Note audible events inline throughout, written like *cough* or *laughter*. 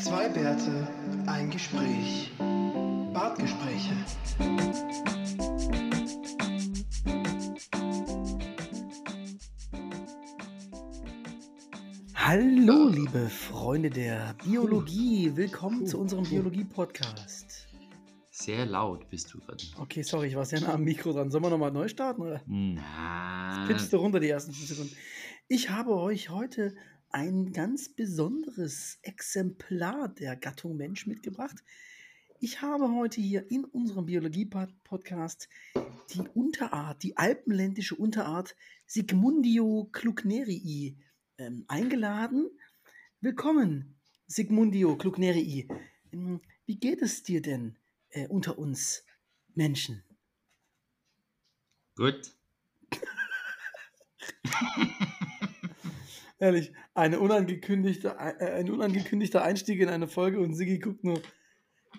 Zwei Bärte, ein Gespräch. Bartgespräche. Hallo, liebe Freunde der Biologie. Willkommen zu unserem Biologie-Podcast. Sehr laut bist du gerade. Okay, sorry, ich war sehr nah am Mikro dran. Sollen wir nochmal neu starten? Oder? Na. Pitchst du runter die ersten fünf Sekunden. Ich habe euch heute ein ganz besonderes Exemplar der Gattung Mensch mitgebracht. Ich habe heute hier in unserem Biologie-Podcast die Unterart, die alpenländische Unterart Sigmundio Klugnerii ähm, eingeladen. Willkommen, Sigmundio Klugnerii. Ähm, wie geht es dir denn äh, unter uns Menschen? Gut. *laughs* Ehrlich, eine unangekündigte, äh, ein unangekündigter Einstieg in eine Folge und Siggi guckt nur,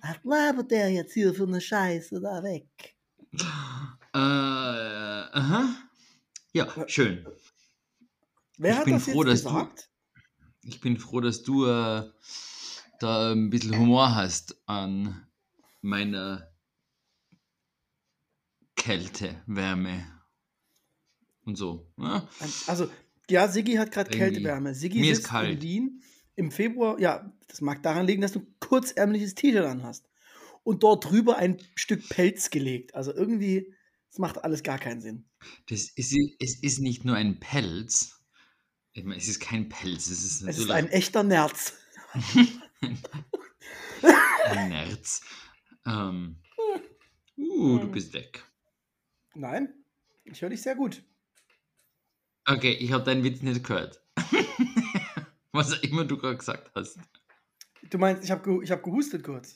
was labert der jetzt hier für eine Scheiße da weg? Äh, aha. Ja, schön. Wer Ich hat bin das froh, dass du- gesagt? Ich bin froh, dass du äh, da ein bisschen Humor hast an meiner Kälte, Wärme und so. Ne? Also, ja, Siggi hat gerade. Kältewärme. Siggi Mir ist sitzt in kalt. Wien im Februar. Ja, das mag daran liegen, dass du ein kurzärmliches T-Shirt anhast. Und dort drüber ein Stück Pelz gelegt. Also irgendwie, das macht alles gar keinen Sinn. Das ist, es ist nicht nur ein Pelz. Ich meine, es ist kein Pelz, es ist Es ist ein echter Nerz. *laughs* ein Nerz. Ähm, uh, du bist weg. Nein, ich höre dich sehr gut. Okay, ich habe deinen Witz nicht gehört. *laughs* Was auch immer du gerade gesagt hast. Du meinst, ich habe ge ich hab gehustet kurz.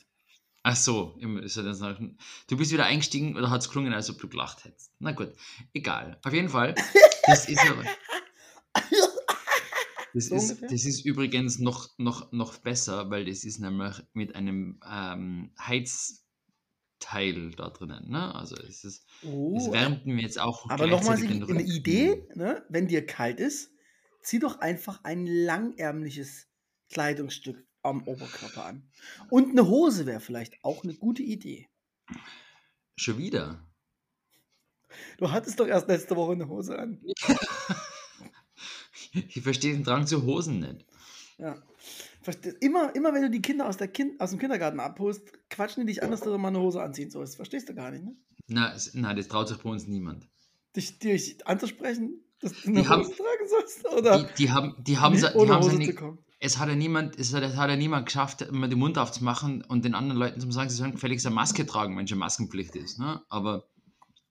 Ach so, du bist wieder eingestiegen oder hat es gelungen, als ob du gelacht hättest. Na gut, egal. Auf jeden Fall, das ist aber. *laughs* Das, So ist, das ist übrigens noch, noch, noch besser, weil das ist nämlich mit einem ähm, Heizteil da drinnen. Ne? Also es ist, das Oh, wärmt mir jetzt auch aber nochmal eine. Idee, ne? wenn dir kalt ist, zieh doch einfach ein langärmliches Kleidungsstück am Oberkörper an. Und eine Hose wäre vielleicht auch eine gute Idee. Schon wieder. Du hattest doch erst letzte Woche eine Hose an. *laughs* Ich verstehe den Drang zu Hosen nicht. Ja. Immer, immer wenn du die Kinder aus, der kind, aus dem Kindergarten abholst, quatschen die dich an, dass du doch mal eine Hose anziehen sollst. Verstehst du gar nicht, ne? Na, na, das traut sich bei uns niemand. Dich, dich anzusprechen, dass du eine Die haben- Hose tragen sollst? Oder Die, die haben, die haben, nie sie- die haben sie Hose nicht, zu kommen? es hat ja niemand, es hat, es hat ja niemand geschafft, mal den Mund aufzumachen und den anderen Leuten zu sagen, sie sollen gefälligst eine Maske tragen, wenn schon Maskenpflicht ist. Ne? Aber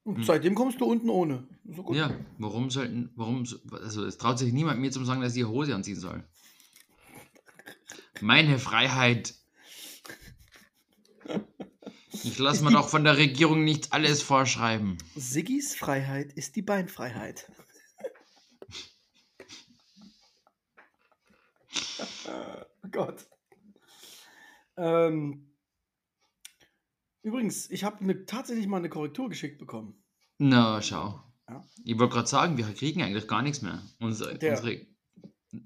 Und seitdem kommst du unten ohne. So ja, warum sollten, warum, so- also es traut sich niemand mir zu sagen, dass ich eine Hose anziehen soll. Meine Freiheit. Ich lasse mir doch von der Regierung nicht alles vorschreiben. Siggis Freiheit ist die Beinfreiheit. oh Gott. Ähm, übrigens, ich habe ne, tatsächlich mal eine Korrektur geschickt bekommen. Na, schau. Ja. Ich wollte gerade sagen, wir kriegen eigentlich gar nichts mehr. Unsere, Der- unsere,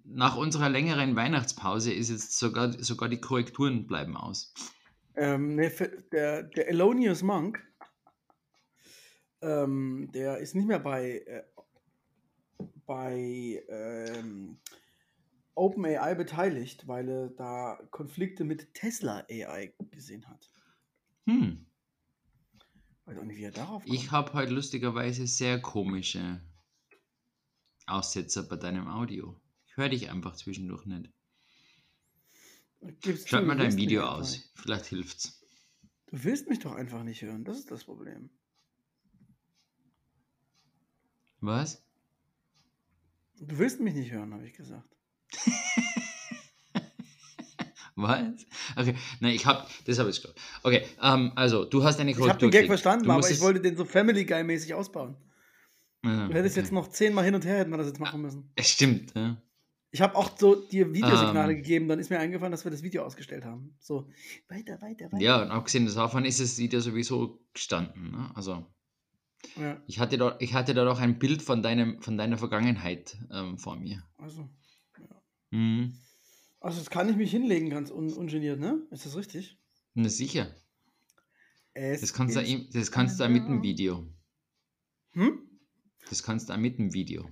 nach unserer längeren Weihnachtspause ist jetzt sogar, sogar die Korrekturen bleiben aus. Ähm, nee, der, der Elonius Monk, ähm, der ist nicht mehr bei, äh, bei ähm, OpenAI beteiligt, weil er da Konflikte mit Tesla AI gesehen hat. Hm. Weiß auch nicht, wie er darauf kommt. Ich habe heute lustigerweise sehr komische Aussetzer bei deinem Audio. Höre dich einfach zwischendurch nicht. Gib's Schalt mal dein Video aus. Vielleicht hilft's. Du willst mich doch einfach nicht hören, das ist das Problem. Was? Du willst mich nicht hören, habe ich gesagt. *laughs* Was? Okay, nein, ich habe, das habe ich gehört. Okay, ähm, also, du hast eine Ich habe Korrektur den Gag verstanden, aber ich wollte den so Family Guy-mäßig ausbauen. Ah, Du hättest okay. jetzt noch zehnmal hin und her, hätten wir das jetzt machen müssen. Es stimmt, ja. Ich habe auch so dir Videosignale Ähm. gegeben, dann ist mir eingefallen, dass wir das Video ausgestellt haben. So, weiter, weiter, weiter. Ja, und abgesehen davon ist das Video sowieso gestanden. Ne? Also, Ja, ich hatte, da, ich hatte da doch ein Bild von, deinem, von deiner Vergangenheit ähm, vor mir. also. Mhm. Also das kann ich mich hinlegen, ganz un ungeniert, ne? Ist das richtig? Na sicher. Es Das kannst du im- das kannst du auch mit dem eine- Video. Hm? Das kannst du auch mit dem Video.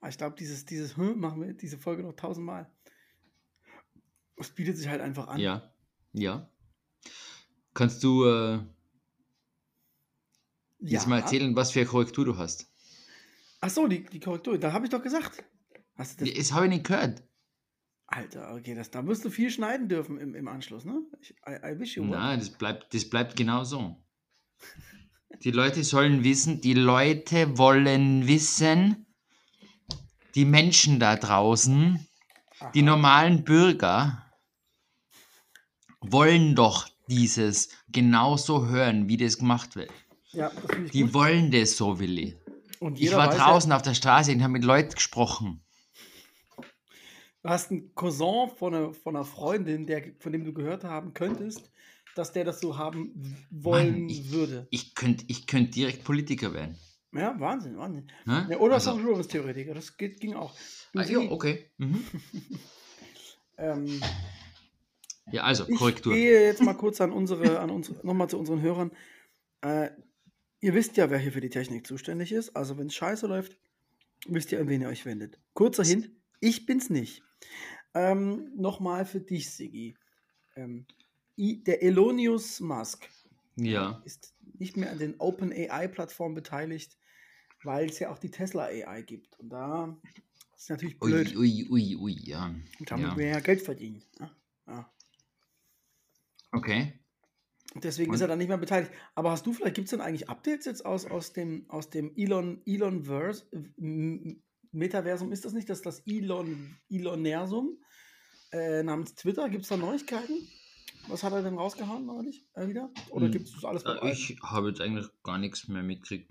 Aber ich glaube, dieses, dieses hm, machen wir diese Folge noch tausendmal. Es bietet sich halt einfach an. Ja. Ja. Kannst du äh, jetzt mal erzählen, was für eine Korrektur du hast? Ach so, die, die Korrektur, da habe ich doch gesagt. Hast das? Das habe ich nicht gehört. Alter, okay, das, da wirst du viel schneiden dürfen im, im Anschluss, ne? Ich, I, I wish you. Nein, das bleibt, das bleibt genau so. Die Leute sollen wissen, die Leute wollen wissen, die Menschen da draußen, die Aha. normalen Bürger, wollen doch dieses genauso hören, wie das gemacht wird. Ja, das Die gut. wollen das so, Willi. Und Ich war draußen auf der Straße und habe mit Leuten gesprochen. Du hast einen Cousin von einer, von einer Freundin, der, von dem du gehört haben könntest, dass der das so haben wollen Mann, ich- würde. Ich könnte ich könnt direkt Politiker werden. Ja, Wahnsinn, Wahnsinn. Ne? Ja, oder Also- Verschwörungstheoretiker, das geht, ging auch. Ah, ja, okay. Mhm. *laughs* ähm, Ja, also, Ich Korrektur. gehe jetzt mal kurz an unsere, an unsere, *laughs* nochmal zu unseren Hörern. Äh, ihr wisst ja, wer hier für die Technik zuständig ist. Also wenn es scheiße läuft, wisst ihr, an wen ihr euch wendet. Kurzer Hint, ich bin's nicht. Ähm, nochmal für dich, Sigi. Ähm, der Elonius Musk Ja. ist nicht mehr an den Open AI-Plattformen beteiligt, weil es ja auch die Tesla AI gibt. Und da ist natürlich blöd. Ui, ui, ui, ui, ja. Und damit ja. wir ja Geld verdienen. Ja, ja. Okay. Und Deswegen ist Und- er dann nicht mehr beteiligt. Aber hast du vielleicht, gibt es denn eigentlich Updates jetzt aus, aus dem, aus dem Elon, Elon-Verse, äh, Metaversum? Ist das nicht das, das Elon, Elonersum äh, namens Twitter? Gibt es da Neuigkeiten? Was hat er denn rausgehauen neulich äh, wieder? Oder Hm, gibt es das alles Äh, bei Ich habe jetzt eigentlich gar nichts mehr mitgekriegt.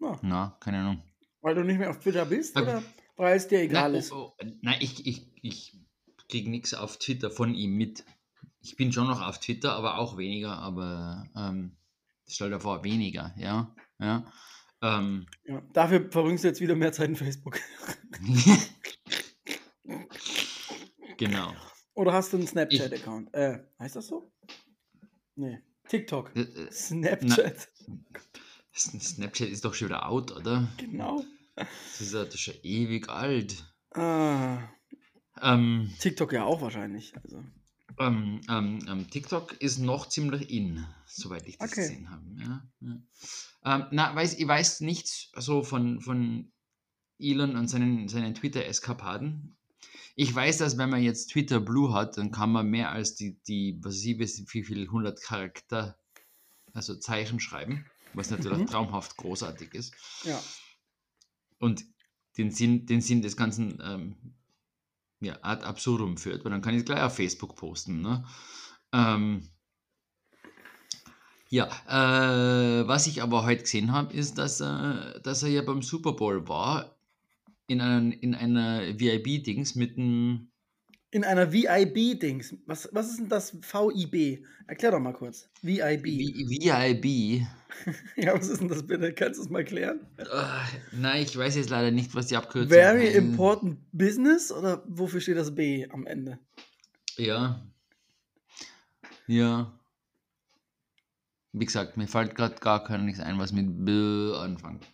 Ja. Na, keine Ahnung. Weil du nicht mehr auf Twitter bist Ja. oder weil es dir egal Nein, ist? oh, oh, nein ich, ich, ich kriege nichts auf Twitter von ihm mit. Ich bin schon noch auf Twitter, aber auch weniger, aber ähm, stell dir vor, weniger, ja. ja. Ähm, Ja, dafür verbringst du jetzt wieder mehr Zeit in Facebook. *laughs* genau. Oder hast du einen Snapchat-Account? Äh, heißt das so? Nee. TikTok. Äh, äh, Snapchat. Snapchat ist doch schon wieder out, oder? Genau. Das ist ja das ist schon ewig alt. Ah, Ähm, TikTok ja auch wahrscheinlich. Also. ähm, ähm, ähm, TikTok ist noch ziemlich in, soweit ich das Okay. gesehen habe. Ja, ja. Ähm, na, weiß, ich weiß nichts so von, von Elon und seinen, seinen Twitter-Eskapaden. Ich weiß, dass wenn man jetzt Twitter Blue hat, dann kann man mehr als die, die was ich weiß, wie viel 100 Charakter, also Zeichen schreiben, was natürlich Mhm. traumhaft großartig ist. Ja. und den Sinn, den Sinn des Ganzen ähm, ja, ad absurdum führt, weil dann kann ich es gleich auf Facebook posten. Ne? Ähm, ja, äh, was ich aber heute gesehen habe, ist, dass, äh, dass er ja beim Super Bowl war, in, einer in einer VIP-Dings mit einem, In einer VIB-Dings. Was, was ist denn das VIB? Erklär doch mal kurz. VIB. VIP. *laughs* Ja, was ist denn das bitte? Kannst du es mal erklären? Äh, nein, ich weiß jetzt leider nicht, was die Abkürzung Very heißt. important business oder wofür steht das B am Ende? Ja. Ja. Wie gesagt, mir fällt gerade gar kein nichts ein, was mit B anfängt.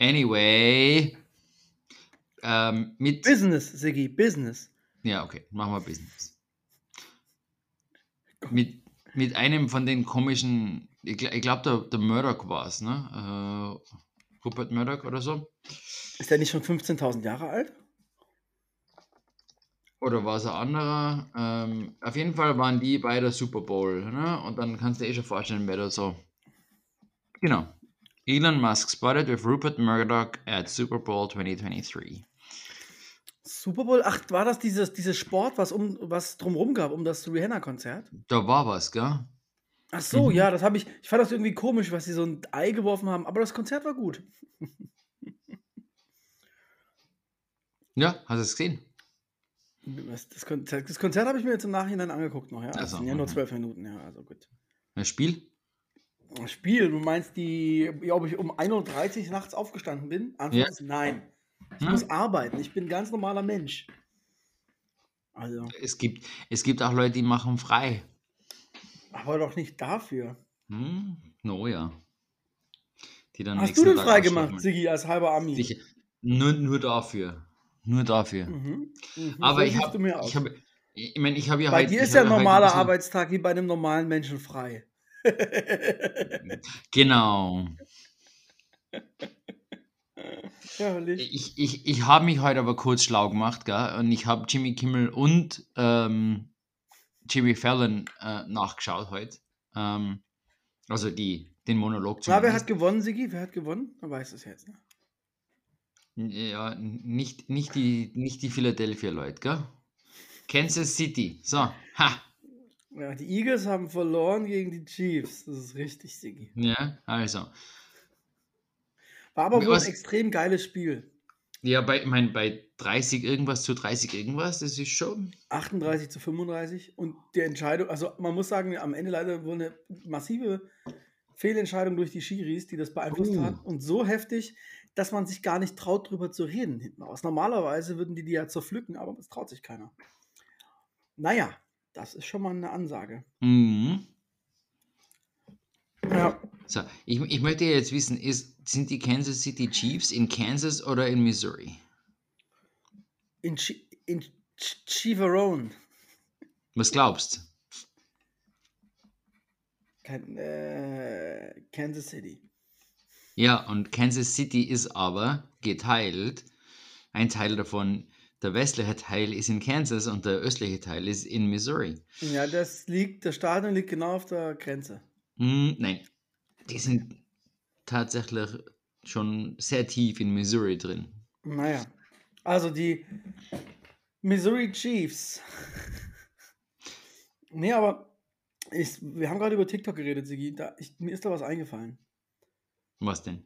Anyway. Ähm, mit. Business, Siggi, Business. Ja, okay, machen wir Business. Mit, mit einem von den komischen. Ich, gl- ich glaube, der, der Murdoch war es, ne? Äh, Rupert Murdoch oder so. Ist der nicht schon 15.000 Jahre alt? Oder war es ein anderer? Ähm, auf jeden Fall waren die bei der Super Bowl. Ne? Und dann kannst du dir eh schon vorstellen, wer da so. Genau. Elon Musk spotted with Rupert Murdoch at Super Bowl 2023. Super Bowl? Ach, war das dieses, dieses Sport, was, um, was drumherum gab, um das Rihanna-Konzert? Da war was, gell? Ach so, Mhm. ja, das habe ich. Ich fand das irgendwie komisch, was sie so ein Ei geworfen haben, aber das Konzert war gut. *laughs* Ja, hast du es gesehen? Das, das Konzert, das Konzert habe ich mir jetzt im Nachhinein angeguckt noch, ja. Ach Das so, sind ja nur zwölf Minuten, ja, also gut. Das Spiel? Das Spiel, du meinst die, ob ich um 1.30 Uhr nachts aufgestanden bin? Antwort Ja. nein. Ich Hm? muss arbeiten, ich bin ein ganz normaler Mensch. Also, Es gibt, es gibt auch Leute, die machen frei. aber doch nicht dafür. Hm? No, ja. Die dann Hast du denn Tag frei gemacht, Sigi, als halber Ami? Sicher. Nur, nur dafür. Nur dafür. Mhm. Mhm. Aber ich habe, ich habe, ich meine, ich habe ja Bei heute, dir ist ja ein normaler bisschen- Arbeitstag wie bei einem normalen Menschen frei. *laughs* Genau. Herrlich. Ich, ich, ich habe mich heute aber kurz schlau gemacht, gell? Und ich habe Jimmy Kimmel und ähm, Jimmy Fallon äh, nachgeschaut heute. Ähm, also die, den Monolog Na, wer zumindest. hat gewonnen, Sigi? Wer hat gewonnen? Man weiß es jetzt. Ne? Ja, nicht, nicht die, nicht die Philadelphia-Leute, gell? Kansas City. So, ha. Ja, die Eagles haben verloren gegen die Chiefs. Das ist richtig, Sigi. Ja, also. War aber wohl ein extrem geiles Spiel. Ja, bei, ich mein, bei 30 irgendwas zu 30 irgendwas, das ist schon. 38 zu 35 und die Entscheidung, also man muss sagen, am Ende leider wohl eine massive Fehlentscheidung durch die Schiris, die das beeinflusst Uh. hat und so heftig, dass man sich gar nicht traut, drüber zu reden hinten raus. Normalerweise würden die die ja zerpflücken, aber es traut sich keiner. Naja, das ist schon mal eine Ansage. Mhm. So, ich, ich möchte jetzt wissen, ist, sind die Kansas City Chiefs in Kansas oder in Missouri? in, Chi in Ch Chivarone. Was glaubst Kein, äh, Kansas City. Ja, und Kansas City ist aber geteilt. Ein Teil davon, der westliche Teil ist in Kansas und der östliche Teil ist in Missouri. Ja, das liegt, das Stadion liegt genau auf der Grenze. Hm, nein, die sind tatsächlich schon sehr tief in Missouri drin. Naja, also die Missouri Chiefs. *laughs* nee, aber ich, wir haben gerade über TikTok geredet, Sigi. Da, ich, mir ist da was eingefallen. Was denn?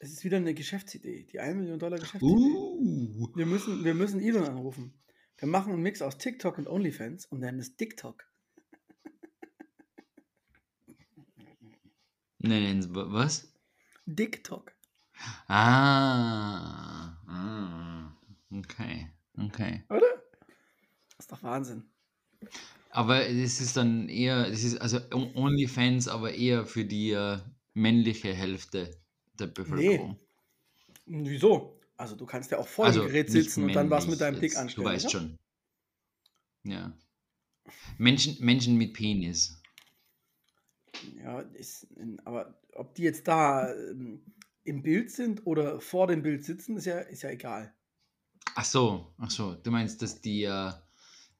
Es ist wieder eine Geschäftsidee. Die 1 Million Dollar Geschäftsidee. Uh, Wir, müssen, wir müssen Elon anrufen. Wir machen einen Mix aus TikTok und OnlyFans und nennen es TikTok. Nein, nein, wa- was? TikTok. Ah, ah, okay, okay. Oder? Das ist doch Wahnsinn. Aber es ist dann eher, das ist also OnlyFans, aber eher für die äh, männliche Hälfte der Bevölkerung. Wieso? Also du kannst ja auch vor Also dem Gerät sitzen und dann was mit deinem Dick anstellen. Du weißt oder? schon. Ja. Menschen, Menschen mit Penis. Ja, ist, aber ob die jetzt da ähm, im Bild sind oder vor dem Bild sitzen, ist ja, ist ja egal. Ach so, ach so. Du meinst, dass die, äh,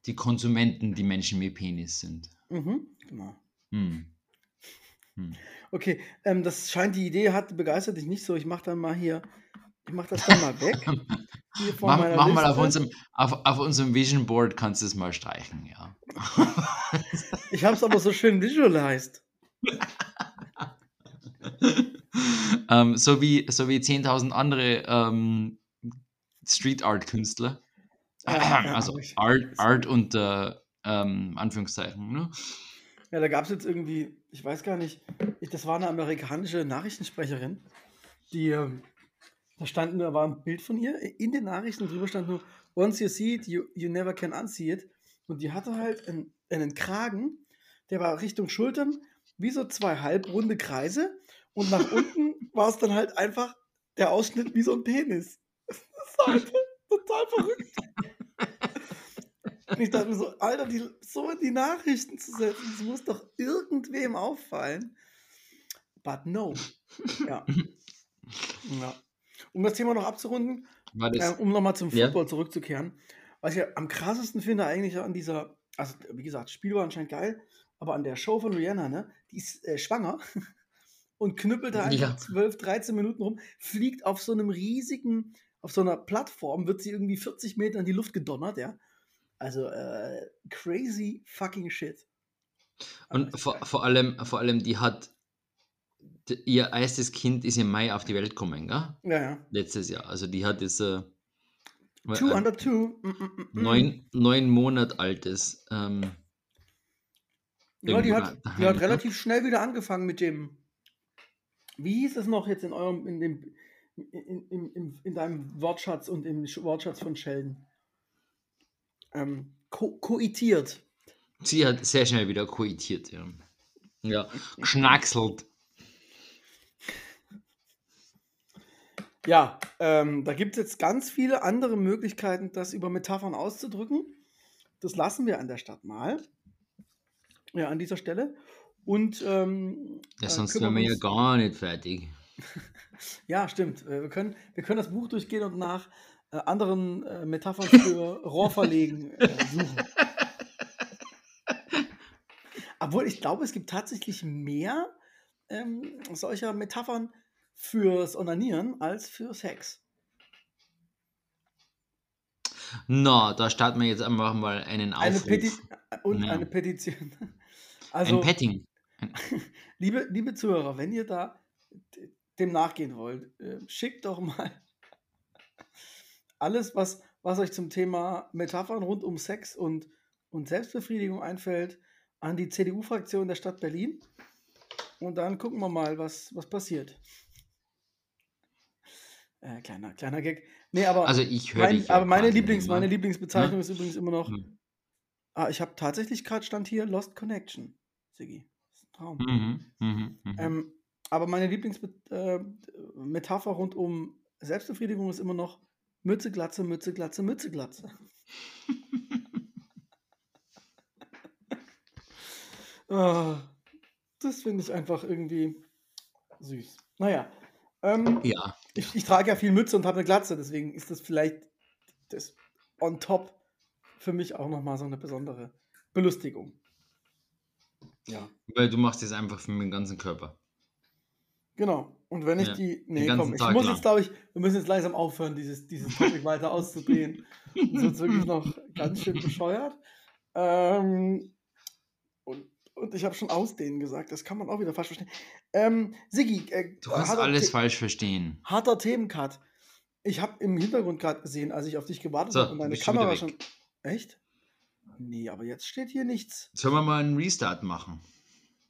die Konsumenten die Menschen mit Penis sind. Mhm, genau. Hm. Hm. Okay, ähm, das scheint die Idee hat, begeistert dich nicht so. Ich mach dann mal hier, ich mach das dann mal weg. *laughs* Hier Mach, mach mal auf unserem, auf, auf unserem Vision Board kannst du es mal streichen, ja. Ich habe es aber so schön visualized. *laughs* ähm, so wie, so wie 10.000 andere ähm, Street Art Künstler. Ja, ja, *clears throat* also ich- Art, Art unter ähm, Anführungszeichen. Ne? Ja, da gab es jetzt irgendwie, ich weiß gar nicht, ich, das war eine amerikanische Nachrichtensprecherin, die, ähm, da stand nur, war ein Bild von ihr, in den Nachrichten drüber stand nur, once you see it, you, you never can unsee it. Und die hatte halt einen, einen Kragen, der war Richtung Schultern, wie so zwei halbrunde Kreise. Und nach *laughs* unten war es dann halt einfach der Ausschnitt wie so ein Penis. *laughs* Das war einfach total verrückt. Und ich dachte mir so, Alter, die, so in die Nachrichten zu setzen, das muss doch irgendwem auffallen. But no. Ja. *laughs* ja. Um das Thema noch abzurunden, äh, um nochmal zum Ja. Football zurückzukehren. Was ich ja am krassesten finde eigentlich an dieser, also wie gesagt, Spiel war anscheinend geil, aber an der Show von Rihanna, ne, die ist äh, schwanger *laughs* und knüppelt da einfach Ja. 12, 13 Minuten rum, fliegt auf so einem riesigen, auf so einer Plattform, wird sie irgendwie 40 Meter in die Luft gedonnert, ja. Also äh, crazy fucking shit. und vor, vor, allem, vor allem, die hat, ihr erstes Kind ist im Mai auf die Welt gekommen, gell? Ja, ja. letztes Jahr. Also die hat jetzt äh, Two äh, under two. Mm, mm, mm. neun, neun Monat altes. Ähm, Ja, die hat, die hat ne? relativ schnell wieder angefangen mit dem. Wie hieß es noch jetzt in eurem, in dem, in, in, in, in deinem Wortschatz und im Sch- Wortschatz von Sheldon? Ähm, ko koitiert. Sie hat sehr schnell wieder koitiert, ja. Ja, geschnackselt. Ja, ähm, da gibt es jetzt ganz viele andere Möglichkeiten, das über Metaphern auszudrücken. Das lassen wir an der Stadt mal. Ja, an dieser Stelle. Und ähm, Ja, äh, sonst wären wir ja gar nicht fertig. *laughs* Ja, stimmt. Äh, Wir können, wir können das Buch durchgehen und nach äh, anderen äh, Metaphern für *laughs* Rohrverlegen äh, suchen. *laughs* Obwohl, ich glaube, es gibt tatsächlich mehr ähm, solcher Metaphern fürs Onanieren als für Sex. Na, da starten wir jetzt einfach mal einen Eine Aufruf. Peti und Ja. eine Petition. Also, ein Petting. *laughs* liebe, liebe Zuhörer, wenn ihr da dem nachgehen wollt, äh, schickt doch mal *laughs* alles, was, was euch zum Thema Metaphern rund um Sex und, und Selbstbefriedigung einfällt, an die CDU-Fraktion der Stadt Berlin. Und dann gucken wir mal, was, was passiert. Äh, kleiner, kleiner Gag. Nee, aber, Also ich höre mein, dich. aber meine, Lieblings, meine Lieblingsbezeichnung ist übrigens immer noch. Hm. Ah, ich habe tatsächlich gerade stand hier Lost Connection, Siggi. Das ist ein Traum. Mhm, mhm, mhm. Ähm, aber meine Lieblingsmetapher rund um Selbstbefriedigung ist immer noch Mütze, Glatze, Mütze, Glatze, Mütze, Glatze. *laughs* Ah, das finde ich einfach irgendwie süß. Naja, ähm, ja, ich, ich trage ja viel Mütze und habe eine Glatze, deswegen ist das vielleicht das on top für mich auch nochmal so eine besondere Belustigung. Ja. weil du machst das einfach für den ganzen Körper. Genau. Und wenn ich Ja, die. Nee, komm, ich Tag muss lang. jetzt, glaube ich, wir müssen jetzt langsam aufhören, dieses, dieses Topic weiter auszudrehen. Das wird wirklich noch ganz schön bescheuert. Ähm, und, und ich habe schon ausdehnen gesagt, das kann man auch wieder falsch verstehen. Ähm, Siggi, äh, Du kannst alles The- falsch verstehen. harter Themencut. Ich habe im Hintergrund gerade gesehen, als ich auf dich gewartet So, habe und deine Kamera schon. Echt? Nee, aber jetzt steht hier nichts. Sollen wir mal einen Restart machen?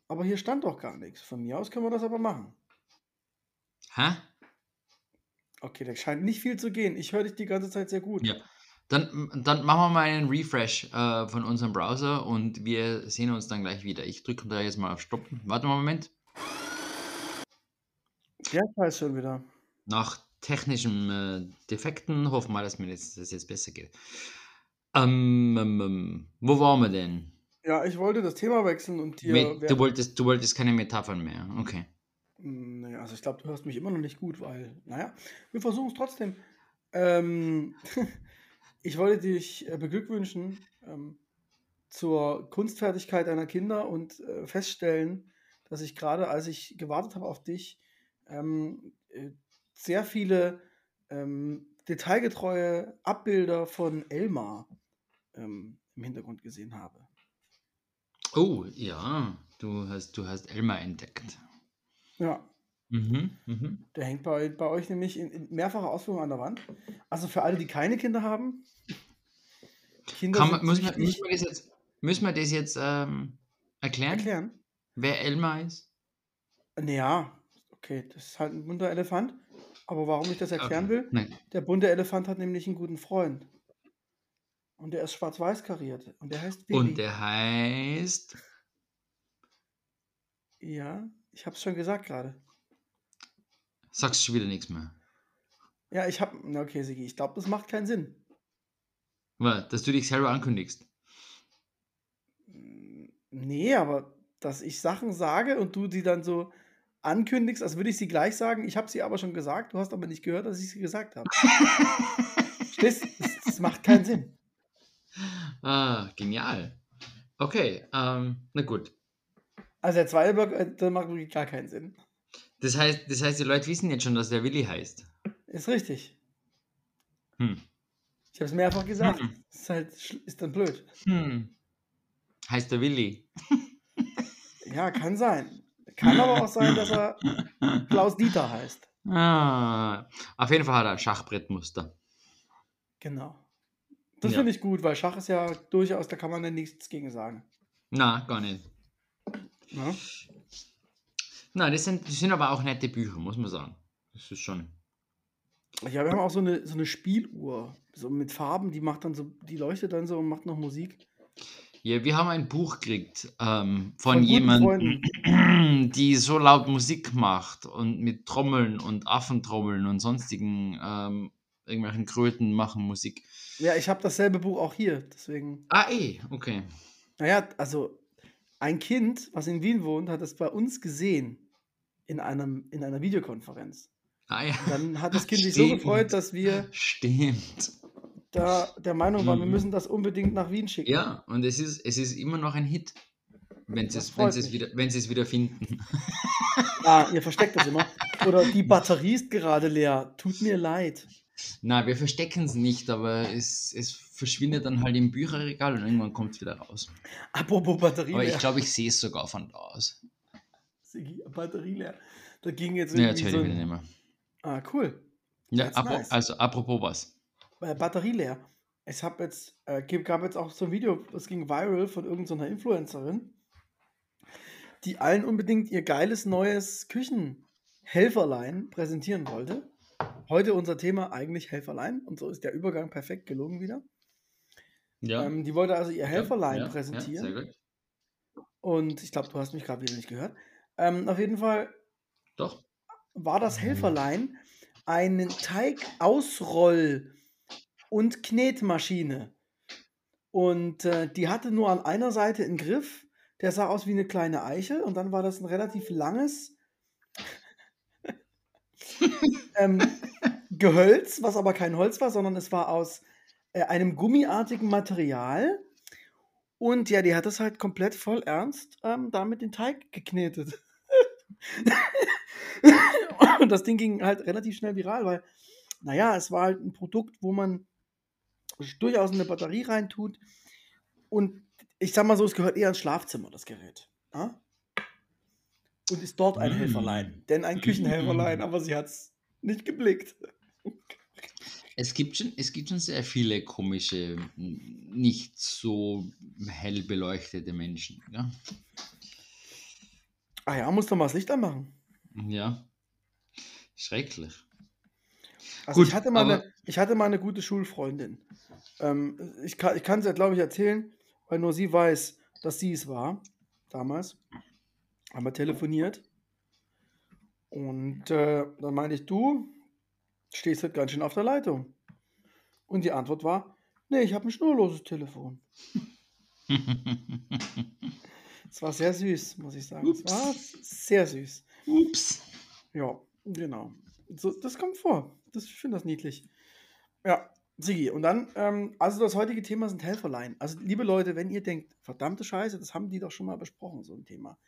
Aber hier stand doch gar nichts. Von mir aus können wir das aber machen. Hä? Okay, da scheint nicht viel zu gehen. Ich höre dich die ganze Zeit sehr gut. Ja. Dann, dann machen wir mal einen Refresh äh, von unserem Browser und wir sehen uns dann gleich wieder. Ich drücke da jetzt mal auf Stoppen. Warte mal einen Moment. Ja, ich weiß schon wieder. Nach technischen äh, Defekten hoffen wir, dass mir das, das jetzt besser geht. Ähm, ähm, ähm, wo waren wir denn? Ja, ich wollte das Thema wechseln und dir. Me- wer- du, wolltest, du wolltest keine Metaphern mehr. Okay. Hm, Naja, also ich glaube, du hörst mich immer noch nicht gut, weil, naja, wir versuchen es trotzdem. Ähm, *laughs* ich wollte dich äh, beglückwünschen ähm, zur Kunstfertigkeit deiner Kinder und äh, feststellen, dass ich gerade, als ich gewartet habe auf dich, ähm, äh, sehr viele ähm, detailgetreue Abbilder von Elmar ähm, im Hintergrund gesehen habe. Oh, ja. Du hast, du hast Elmar entdeckt. Ja, Mhm, mhm. Der hängt bei, bei euch nämlich in, in mehrfacher Ausführung an der Wand. Also für alle, die keine Kinder haben. Kinder man, man, wichtig. müssen, wir das jetzt, müssen wir das jetzt ähm, erklären, erklären. wer Elmar ist? Naja, okay, das ist halt ein bunter Elefant. Aber warum ich das erklären Okay. will, Nein. der bunte Elefant hat nämlich einen guten Freund. Und der ist schwarz-weiß kariert. Und der heißt Willi. Und der heißt. Ja, ich habe es schon gesagt gerade. Sagst schon wieder nichts mehr. Ja, ich habe. Na okay, Sigi, ich glaube, das macht keinen Sinn. Weil, dass du dich selber ankündigst. Nee, aber dass ich Sachen sage und du sie dann so ankündigst, als würde ich sie gleich sagen. Ich habe sie aber schon gesagt, du hast aber nicht gehört, dass ich sie gesagt habe. *laughs* Das, das macht keinen Sinn. Ah, genial. Okay, ähm, na gut. Also der zweite Block, äh, der macht wirklich gar keinen Sinn. Das heißt, das heißt, die Leute wissen jetzt schon, dass der Willi heißt. Ist richtig. Hm. Ich habe es mehrfach gesagt. Mhm. Ist halt ist dann blöd. Hm. Heißt der Willi. *laughs* Ja, kann sein. Kann aber auch sein, dass er Klaus Dieter heißt. Ah, auf jeden Fall hat er Schachbrettmuster. Genau. Das Ja. finde ich gut, weil Schach ist ja durchaus, da kann man ja nichts gegen sagen. Na, gar nicht. Ne? Na, das sind, das sind aber auch nette Bücher, muss man sagen. Das ist schon. Ja, wir haben auch so eine, so eine Spieluhr, so mit Farben, die macht dann so, die leuchtet dann so und macht noch Musik. Ja, wir haben ein Buch gekriegt ähm, Von von jemandem, *clears throat* die so laut Musik macht und mit Trommeln und Affentrommeln und sonstigen ähm, irgendwelchen Kröten machen Musik. Ja, ich habe dasselbe Buch auch hier, deswegen. Ah, eh, okay. Naja, also ein Kind, was in Wien wohnt, hat es bei uns gesehen in, einem, in einer Videokonferenz. Ah ja. Dann hat das Kind sich so gefreut, Stimmt. dass wir Stimmt. da der Meinung waren, wir müssen das unbedingt nach Wien schicken. Ja, und es ist, es ist immer noch ein Hit, wenn sie es, wenn sie es, wieder, wenn sie es wieder finden. Ah, ihr versteckt das immer. Oder die Batterie ist gerade leer. Tut mir leid. Na, wir verstecken es nicht, aber es, es verschwindet dann halt im Bücherregal und irgendwann kommt es wieder raus. Apropos Batterie Aber ich glaube, ich sehe es sogar von da aus. Batterie leer. Da ging jetzt Ne, jetzt irgendwie höre so ich wieder ein... nicht mehr. Ah, cool. Ja, apro nice. also apropos was. Äh, Batterie leer. Es hab jetzt, äh, gab gab jetzt auch so ein Video, das ging viral von irgendeiner Influencerin, die allen unbedingt ihr geiles neues Küchenhelferlein präsentieren wollte. Heute unser Thema eigentlich Helferlein und so ist der Übergang perfekt gelungen wieder. Ja, Ähm, die wollte also ihr ja, Helferlein ja, ja, präsentieren sehr gut. und ich glaube, du hast mich gerade wieder nicht gehört. Ähm, auf jeden Fall Doch. war das Helferlein eine Teigausroll- und Knetmaschine. Und äh, die hatte nur an einer Seite einen Griff, der sah aus wie eine kleine Eichel und dann war das ein relativ langes ähm, Gehölz, was aber kein Holz war, sondern es war aus äh, einem gummiartigen Material. Und ja, die hat das halt komplett voll ernst ähm, damit den Teig geknetet. *laughs* Und das Ding ging halt relativ schnell viral, weil, naja, es war halt ein Produkt, wo man durchaus eine Batterie reintut. Und ich sag mal so, es gehört eher ins Schlafzimmer, das Gerät. Ja? Und ist dort ein Mm. Helferlein. Denn ein Küchenhelferlein, Mm. *laughs* aber sie hat es nicht geblickt. Es gibt, schon, es gibt schon sehr viele komische, nicht so hell beleuchtete Menschen. Ja, Ah ja, muss doch mal das Licht anmachen. ja. schrecklich. Also Gut, ich, hatte mal eine, ich hatte mal eine gute Schulfreundin. Ähm, ich kann ich kann es ja, glaube ich, erzählen, weil nur sie weiß, dass sie es war. Damals. Haben wir telefoniert. Und äh, dann meinte ich, du stehst halt ganz schön auf der Leitung. Und die Antwort war, nee, ich habe ein schnurloses Telefon. *laughs* Es war sehr süß, muss ich sagen. Es war sehr süß. Ups. Ja, genau. So, das kommt vor. Das, ich finde das niedlich. Ja, Sigi. Und dann, ähm, also das heutige Thema sind Helferlein. Also, liebe Leute, wenn ihr denkt, verdammte Scheiße, das haben die doch schon mal besprochen, so ein Thema.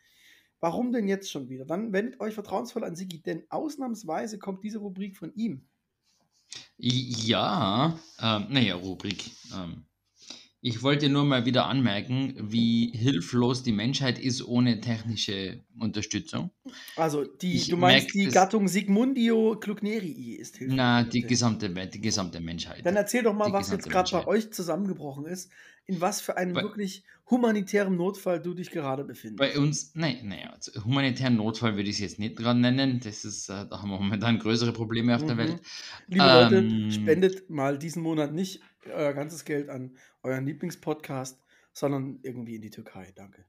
Warum denn jetzt schon wieder? Dann wendet euch vertrauensvoll an Sigi, denn ausnahmsweise kommt diese Rubrik von ihm. Ja, ähm, naja, Rubrik. Ähm, ich wollte nur mal wieder anmerken, wie hilflos die Menschheit ist ohne technische Unterstützung. Also, die, Ich du meinst die Gattung Sigmundio Clugnerii ist hilfreich. Na, die gesamte, die gesamte Menschheit. Dann erzähl doch mal, die was jetzt gerade bei euch zusammengebrochen ist, in was für einem Bei- wirklich humanitären Notfall du dich gerade befindest. Bei uns, nein, naja, also humanitären Notfall würde ich es jetzt nicht dran nennen. Das ist, äh, da haben wir momentan größere Probleme auf der Mhm. Welt. Liebe Ähm, Leute, spendet mal diesen Monat nicht euer ganzes Geld an euren Lieblingspodcast, sondern irgendwie in die Türkei. Danke.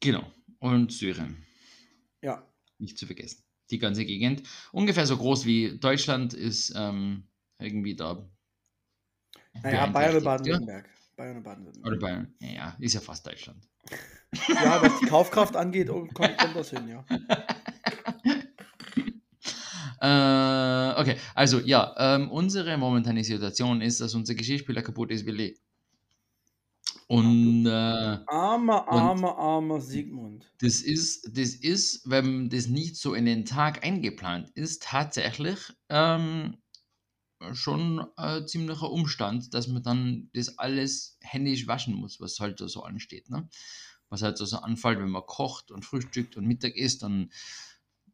Genau. Und Syrien, Ja, nicht zu vergessen. Die ganze Gegend. Ungefähr so groß wie Deutschland ist ähm, irgendwie da. naja, Bayern und? Baden-Württemberg. Bayern und Baden-Württemberg. Oder Bayern. Ja, ja, ist ja fast Deutschland. *laughs* Ja, was die Kaufkraft angeht, oh, kommt, kommt das hin, ja. *laughs* Äh, okay, also ja, ähm, unsere momentane Situation ist, dass unser Geschirrspüler kaputt ist, Willi. Und äh, Armer, armer, armer Sigmund. das ist, das ist, wenn das nicht so in den Tag eingeplant ist, tatsächlich ähm, schon ein ziemlicher Umstand, dass man dann das alles händisch waschen muss, was halt da so ansteht. Ne? Was halt so, anfällt, wenn man kocht und frühstückt und Mittag isst und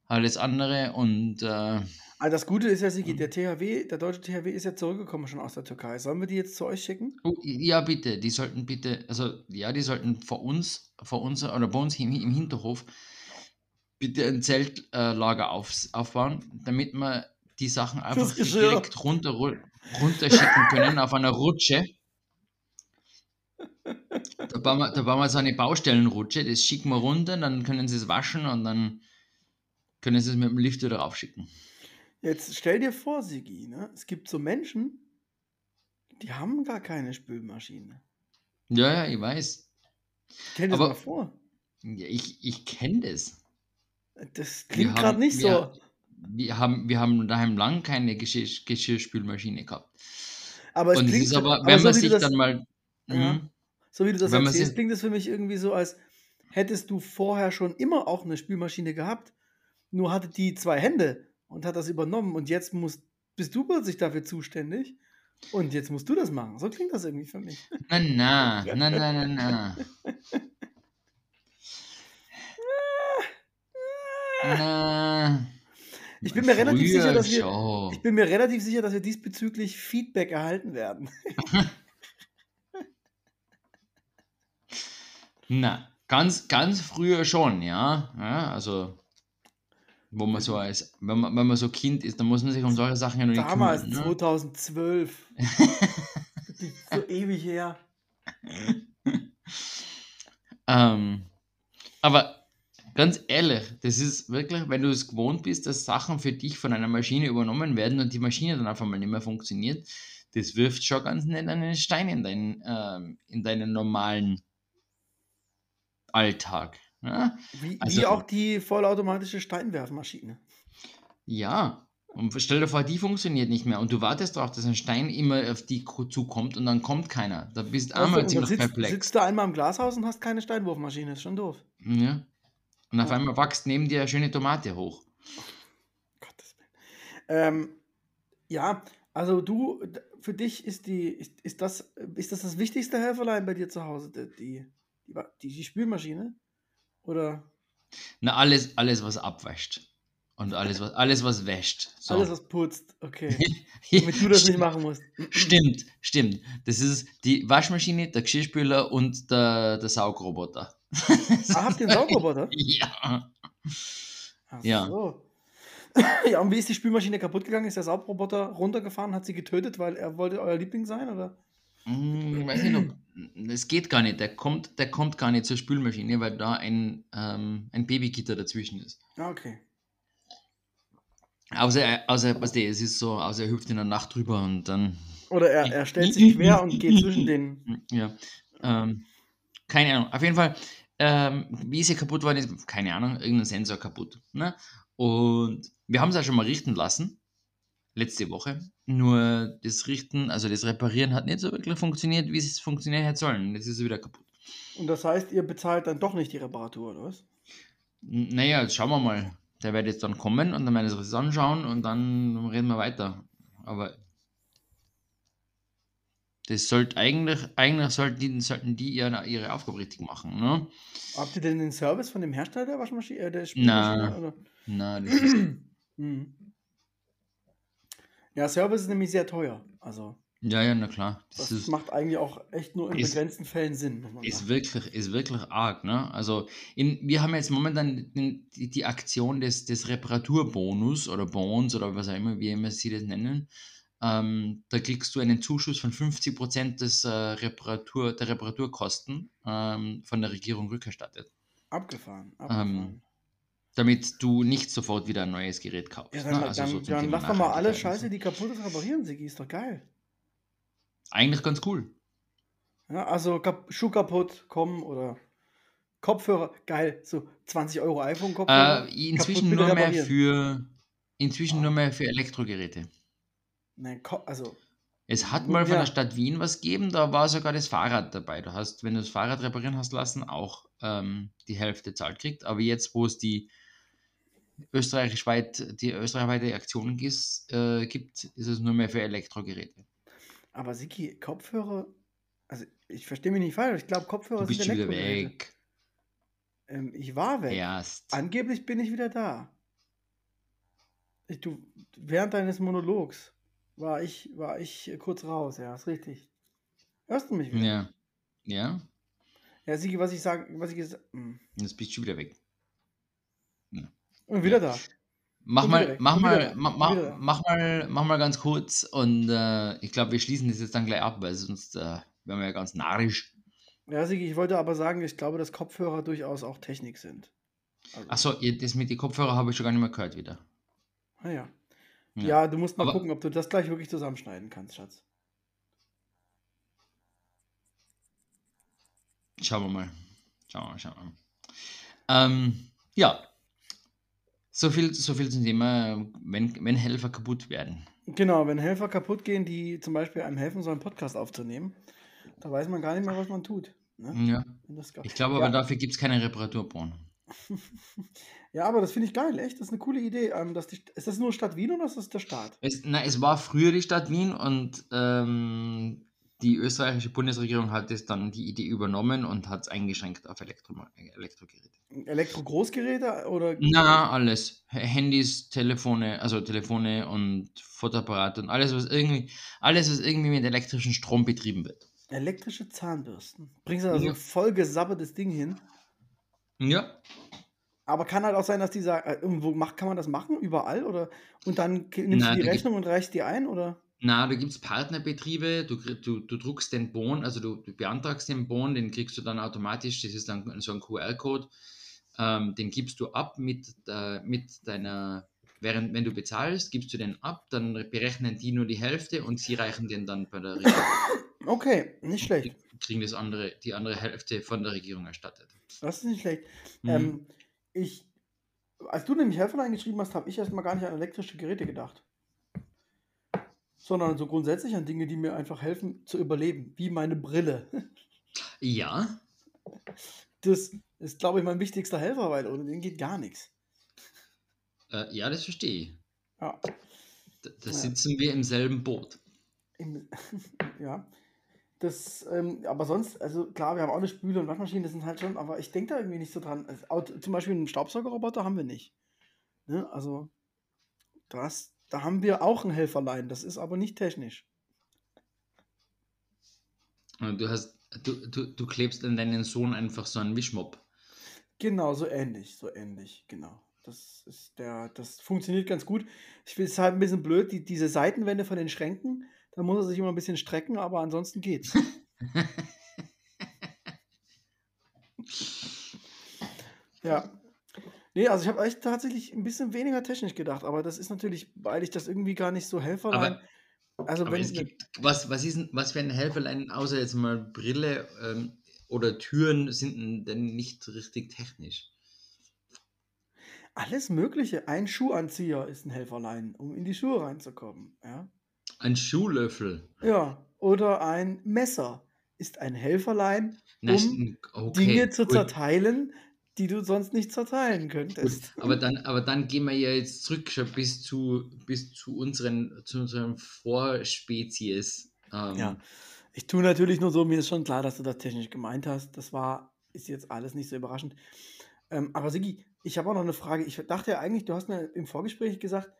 alles andere. Und äh, Also das Gute ist ja, Sigi, Mhm. der THW, der deutsche THW ist ja zurückgekommen schon aus der Türkei. Sollen wir die jetzt zu euch schicken? Oh, ja, bitte, die sollten bitte, also ja, die sollten vor uns, vor uns oder bei uns im, im Hinterhof bitte ein Zeltlager äh, aufbauen, damit wir die Sachen einfach direkt runter, runterschicken können auf einer Rutsche. Da bauen, wir, da bauen wir so eine Baustellenrutsche, das schicken wir runter, dann können sie es waschen und dann können sie es mit dem Lift wieder raufschicken. Jetzt stell dir vor, Sigi, ne? es gibt so Menschen, die haben gar keine Spülmaschine. Ja, ja, ich weiß. Stell dir das mal vor. Ich ich kenne das. Das klingt gerade nicht wir- so. Wir haben, wir haben daheim lang keine Geschirr, Geschirrspülmaschine gehabt. Aber es und es klingt ist so- aber, aber wenn so man sich das- dann mal. Ja. Mhm. So wie du das erzählst, sich- klingt das für mich irgendwie so, als hättest du vorher schon immer auch eine Spülmaschine gehabt, nur hatte die zwei Hände und hat das übernommen und jetzt musst, bist du plötzlich dafür zuständig und jetzt musst du das machen. So klingt das irgendwie für mich. Na, na, na, na, na, na. *laughs* Na, Ich bin mir relativ sicher, dass wir-. Ich bin mir relativ sicher, dass wir diesbezüglich Feedback erhalten werden. *laughs* Na, ganz, ganz früher schon, ja. ja also, wo man so als, wenn man, wenn man so Kind ist, dann muss man sich um solche Sachen ja noch nicht Damals, kümmern. Ne? 2012. *laughs* Das ist so ewig her. Ähm, aber ganz ehrlich, das ist wirklich, wenn du es gewohnt bist, dass Sachen für dich von einer Maschine übernommen werden und die Maschine dann einfach mal nicht mehr funktioniert, das wirft schon ganz nett einen Stein in deinen, ähm, in deinen normalen Alltag. Ja? Wie, Also- wie auch die vollautomatische Steinwerfmaschine. ja. Und stell dir vor, die funktioniert nicht mehr und du wartest darauf, dass ein Stein immer auf die zukommt und dann kommt keiner. Da bist du du, einmal ziemlich sitzt, perplex. sitzt du einmal im Glashaus und hast keine Steinwurfmaschine. Ist schon doof. Ja. Und auf einmal wächst neben dir eine schöne Tomate hoch. Gottes Willen. Ähm, ja, also du, für dich ist die, ist, ist das, ist das das wichtigste Helferlein bei dir zu Hause, die, die, die, die, Spülmaschine? Oder Na, alles, alles was abwäscht. Und alles, was, alles, was wäscht. So. alles, was putzt? Okay. *laughs* Damit du das nicht machen musst. Stimmt, stimmt. Das ist die Waschmaschine, der Geschirrspüler und der, der Saugroboter. Ah, habt ihr einen *laughs* Saugroboter? Ja. Ach Ja. So. *laughs* Ja, und wie ist die Spülmaschine kaputt gegangen? Ist der Saugroboter runtergefahren, hat sie getötet, weil er wollte euer Liebling sein? Oder? Hm, Ich weiß nicht, ob. Es geht gar nicht. Der kommt, der kommt gar nicht zur Spülmaschine, weil da ein, ähm, ein Babygitter dazwischen ist. Ah, okay. Außer, er- außer was der, es ist so, außer er hüpft in der Nacht drüber und dann. Oder er, er stellt sich quer und geht zwischen den. *laughs* Ja. Ähm, keine Ahnung. Auf jeden Fall, ähm, wie sie kaputt war, ist, keine Ahnung, irgendein Sensor kaputt. Ne? Und wir haben es ja schon mal richten lassen, letzte Woche. Nur das Richten, also das Reparieren hat nicht so wirklich funktioniert, wie es funktionieren hätte sollen. Jetzt ist es wieder kaputt. Und das heißt, ihr bezahlt dann doch nicht die Reparatur, oder was? N- Naja, jetzt schauen wir mal. Der wird jetzt dann kommen und dann werden sie sich das anschauen und dann reden wir weiter. Aber das sollte eigentlich, eigentlich sollten die, sollten die ihre, ihre Aufgabe richtig machen. Ne? Habt ihr denn den Service von dem Hersteller der Waschmaschine, äh, der. Spülmaschine? Das *clears throat* ist, Mhm. Ja, Service ist nämlich sehr teuer. Also, ja, ja, na klar. Das das ist, macht eigentlich auch echt nur in ist- begrenzten Fällen Sinn. Ist, wirklich, ist wirklich arg. Ne? Also in, wir haben jetzt momentan die, die Aktion des, des Reparaturbonus oder Bons oder was auch immer, wie immer sie das nennen. Ähm, da kriegst du einen Zuschuss von 50% des, äh, Reparatur, der Reparaturkosten ähm, von der Regierung rückerstattet, Abgefahren. abgefahren. Ähm, damit du nicht sofort wieder ein neues Gerät kaufst. ja, ne? dann, Also dann, so dann lass doch mal alle Scheiße, die kaputt ist, reparieren, Sigi. Ist doch geil. Eigentlich ganz cool. Ja, also kap Schuh kaputt, kommen oder Kopfhörer, geil. So 20 Euro iPhone-Kopfhörer. Äh, inzwischen nur mehr für inzwischen Ah. nur mehr für Elektrogeräte. Nein, also, Es hat mal von ja. der Stadt Wien was gegeben, da war sogar das Fahrrad dabei. Du hast, wenn du das Fahrrad reparieren hast lassen, auch ähm, die Hälfte zahlt kriegt. Aber jetzt, wo es die österreichweit, die österreichweite Aktion gis- äh, gibt, ist es nur mehr für Elektrogeräte. aber Sigi, Kopfhörer, also ich verstehe mich nicht falsch, ich glaube, Kopfhörer Du bist sind wieder weg. Ähm, ich war weg. Erst. Angeblich bin ich wieder da. Ich, du, während deines Monologs war ich, war ich kurz raus, ja, ist richtig. Hörst du mich wieder? Ja. Ja, Ja, Sigi, was ich sagen, was ich gesagt hm. jetzt bist du wieder weg. Und wieder da. Mach mal, mach mal, mach, mach mal, mach mal ganz kurz und äh, ich glaube, wir schließen das jetzt dann gleich ab, weil sonst äh, werden wir ja ganz narrisch. Ja, Sigi, ich wollte aber sagen, ich glaube, dass Kopfhörer durchaus auch Technik sind. Also, Achso, das mit den Kopfhörer habe ich schon gar nicht mehr gehört wieder. naja. Ja. Ja, du musst mal Aber- gucken, ob du das gleich wirklich zusammenschneiden kannst, Schatz. Schauen wir mal. Schauen wir mal, schauen wir mal. Ähm, ja. So viel, so viel zum Thema, wenn, wenn Helfer kaputt werden. Genau, wenn Helfer kaputt gehen, die zum Beispiel einem helfen sollen, einen Podcast aufzunehmen, da weiß man gar nicht mehr, was man tut. Ne? Ja. Ich glaube ja, aber, dafür gibt es keine Reparaturbahn. *laughs* ja, aber das finde ich geil, echt. Das ist eine coole Idee. Ähm, dass die, ist das nur Stadt Wien oder ist das der Staat? Es, na, es war früher die Stadt Wien und ähm, die österreichische Bundesregierung hat es dann die Idee übernommen und hat es eingeschränkt auf Elektro Elektrogeräte. Elektro-Großgeräte oder? Na, alles. Handys, Telefone, also Telefone und Fotoapparate und alles, was irgendwie, alles, was irgendwie mit elektrischem Strom betrieben wird. Elektrische Zahnbürsten. Bringst du da so ein voll gesabbertes Ding hin? Ja, Aber kann halt auch sein, dass die sagen, äh, irgendwo macht, kann man das machen, überall? Oder und dann nimmst Na, du die Rechnung und reichst die ein? Oder? Na, da gibt es Partnerbetriebe, du, du, du druckst den Bon, also du, du beantragst den Bon, den kriegst du dann automatisch, das ist dann so ein QR-Code, ähm, den gibst du ab mit, äh, mit deiner, während wenn du bezahlst, gibst du den ab, dann berechnen die nur die Hälfte und sie reichen den dann bei der Regierung, *laughs* Okay, nicht schlecht. kriegen das andere, die andere Hälfte von der Regierung erstattet. Das ist nicht schlecht. Mhm. Ähm, ich, als du nämlich Helfer eingeschrieben hast, habe ich erstmal gar nicht an elektrische Geräte gedacht. Sondern so grundsätzlich an Dinge, die mir einfach helfen zu überleben, wie meine Brille. *laughs* Ja, Das ist, glaube ich, mein wichtigster Helfer, weil ohne den geht gar nichts. äh, ja, das verstehe ich. Ja. Da, da Ja. sitzen wir im selben Boot. Im, *laughs* ja. Das, ähm, aber sonst, also klar, wir haben auch eine Spüle und Waschmaschine, das sind halt schon, aber ich denke da irgendwie nicht so dran. Also, zum Beispiel einen Staubsaugerroboter haben wir nicht. Ne? Also, das, da haben wir auch ein Helferlein, das ist aber nicht technisch. Du hast, du, du, du klebst an deinen Sohn einfach so einen Wischmopp. Genau, so ähnlich, so ähnlich, genau. Das ist der, das funktioniert ganz gut. Ich finde es halt ein bisschen blöd, die, diese Seitenwände von den Schränken, da muss er sich immer ein bisschen strecken, aber ansonsten geht's. *laughs* Ja. Nee, also ich habe echt tatsächlich ein bisschen weniger technisch gedacht, aber das ist natürlich, weil ich das irgendwie gar nicht so helferlein. Also Aber wenn es gibt, was, was, ist denn, was für ein Helferlein, außer jetzt mal Brille ähm, oder Türen, sind denn nicht richtig technisch? alles Mögliche, ein Schuhanzieher ist ein Helferlein, um in die Schuhe reinzukommen. Ja. Ein Schuhlöffel. ja. Oder ein Messer ist ein Helferlein, Um okay, Dinge zu gut, zerteilen, die du sonst nicht zerteilen gut. könntest. Aber dann, aber dann gehen wir ja jetzt zurück schon bis zu, bis zu unseren, zu unseren Vorspezies. Ähm, Ja. Ich tue natürlich nur so, mir ist schon klar, dass du das technisch gemeint hast. Das war, ist jetzt alles nicht so überraschend. Ähm, aber Sigi, ich habe auch noch eine Frage. Ich dachte ja eigentlich, du hast mir im Vorgespräch gesagt,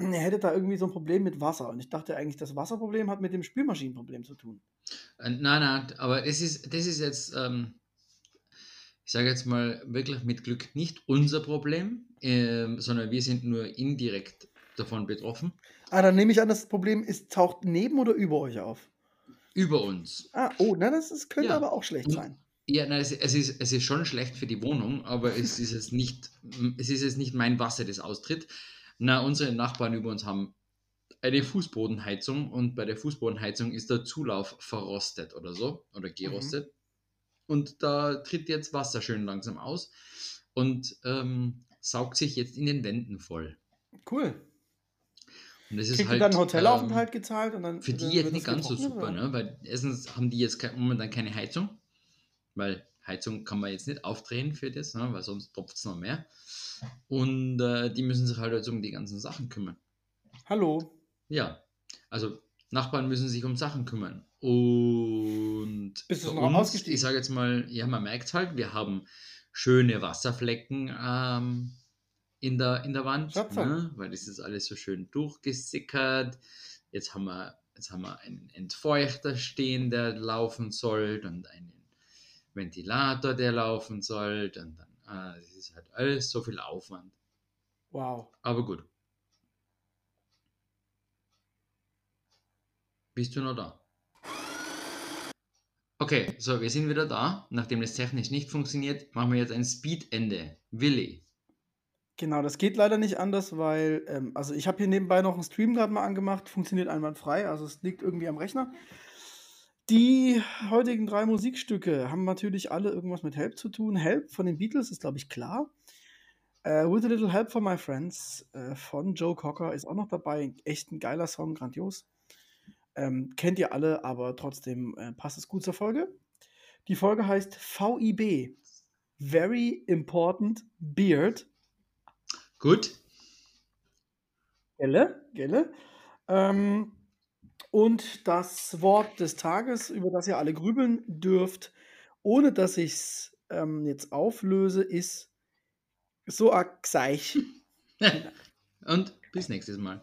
ihr hättet da irgendwie so ein Problem mit Wasser. Und ich dachte eigentlich, das Wasserproblem hat mit dem Spülmaschinenproblem zu tun. Äh, Nein, nein, aber das ist, das ist jetzt, ähm, ich sage jetzt mal wirklich mit Glück nicht unser Problem, ähm, sondern wir sind nur indirekt davon betroffen. Ah, dann nehme ich an, das Problem ist, taucht neben oder über euch auf. Über uns. Ah, oh, na, das ist, könnte Ja. aber auch schlecht sein. Ja, nein, es, es, ist, es ist schon schlecht für die Wohnung, aber es ist jetzt nicht, *laughs* es ist jetzt nicht mein Wasser, das austritt. Na, unsere Nachbarn über uns haben eine Fußbodenheizung und bei der Fußbodenheizung ist der Zulauf verrostet oder so oder gerostet. Und da tritt jetzt Wasser schön langsam aus und ähm, saugt sich jetzt in den Wänden voll. Cool. Und das ist Kriegt halt, ihr dann Hotelaufenthalt ähm, gezahlt? Und dann, Für die dann jetzt nicht ganz so super, oder? ne? weil erstens haben die jetzt ke- momentan keine Heizung, weil Heizung kann man jetzt nicht aufdrehen für das, ne? weil sonst tropft es noch mehr. Und äh, die müssen sich halt jetzt um die ganzen Sachen kümmern. Hallo. Ja, also Nachbarn müssen sich um Sachen kümmern. Und Bist du schon uns, ich sage jetzt mal, ja, man merkt halt, wir haben schöne Wasserflecken ähm, in, der, in der Wand, ne? weil das ist alles so schön durchgesickert. Jetzt haben wir, jetzt haben wir einen Entfeuchter stehen, der laufen soll und einen Ventilator, der laufen soll. Und dann, ah, das ist halt alles so viel Aufwand. Wow. Aber gut. Bist du noch da? Okay, so, wir sind wieder da. Nachdem das technisch nicht funktioniert, machen wir jetzt ein Speed-Ende. Willi. Genau, das geht leider nicht anders, weil, ähm, also ich habe hier nebenbei noch einen Stream gerade mal angemacht, funktioniert einwandfrei, also es liegt irgendwie am Rechner. Die heutigen drei Musikstücke haben natürlich alle irgendwas mit Help zu tun. Help von den Beatles ist, glaube ich, klar. Äh, With a Little Help from My Friends äh, von Joe Cocker ist auch noch dabei. Echt ein geiler Song, grandios. Ähm, kennt ihr alle, aber trotzdem äh, passt es gut zur Folge. Die Folge heißt VIB. Very Important Beard. Gut. Gelle, gelle. Ähm, und das Wort des Tages, über das ihr alle grübeln dürft, ohne dass ich es ähm, jetzt auflöse, ist so a Gseich. *laughs* Und bis nächstes Mal.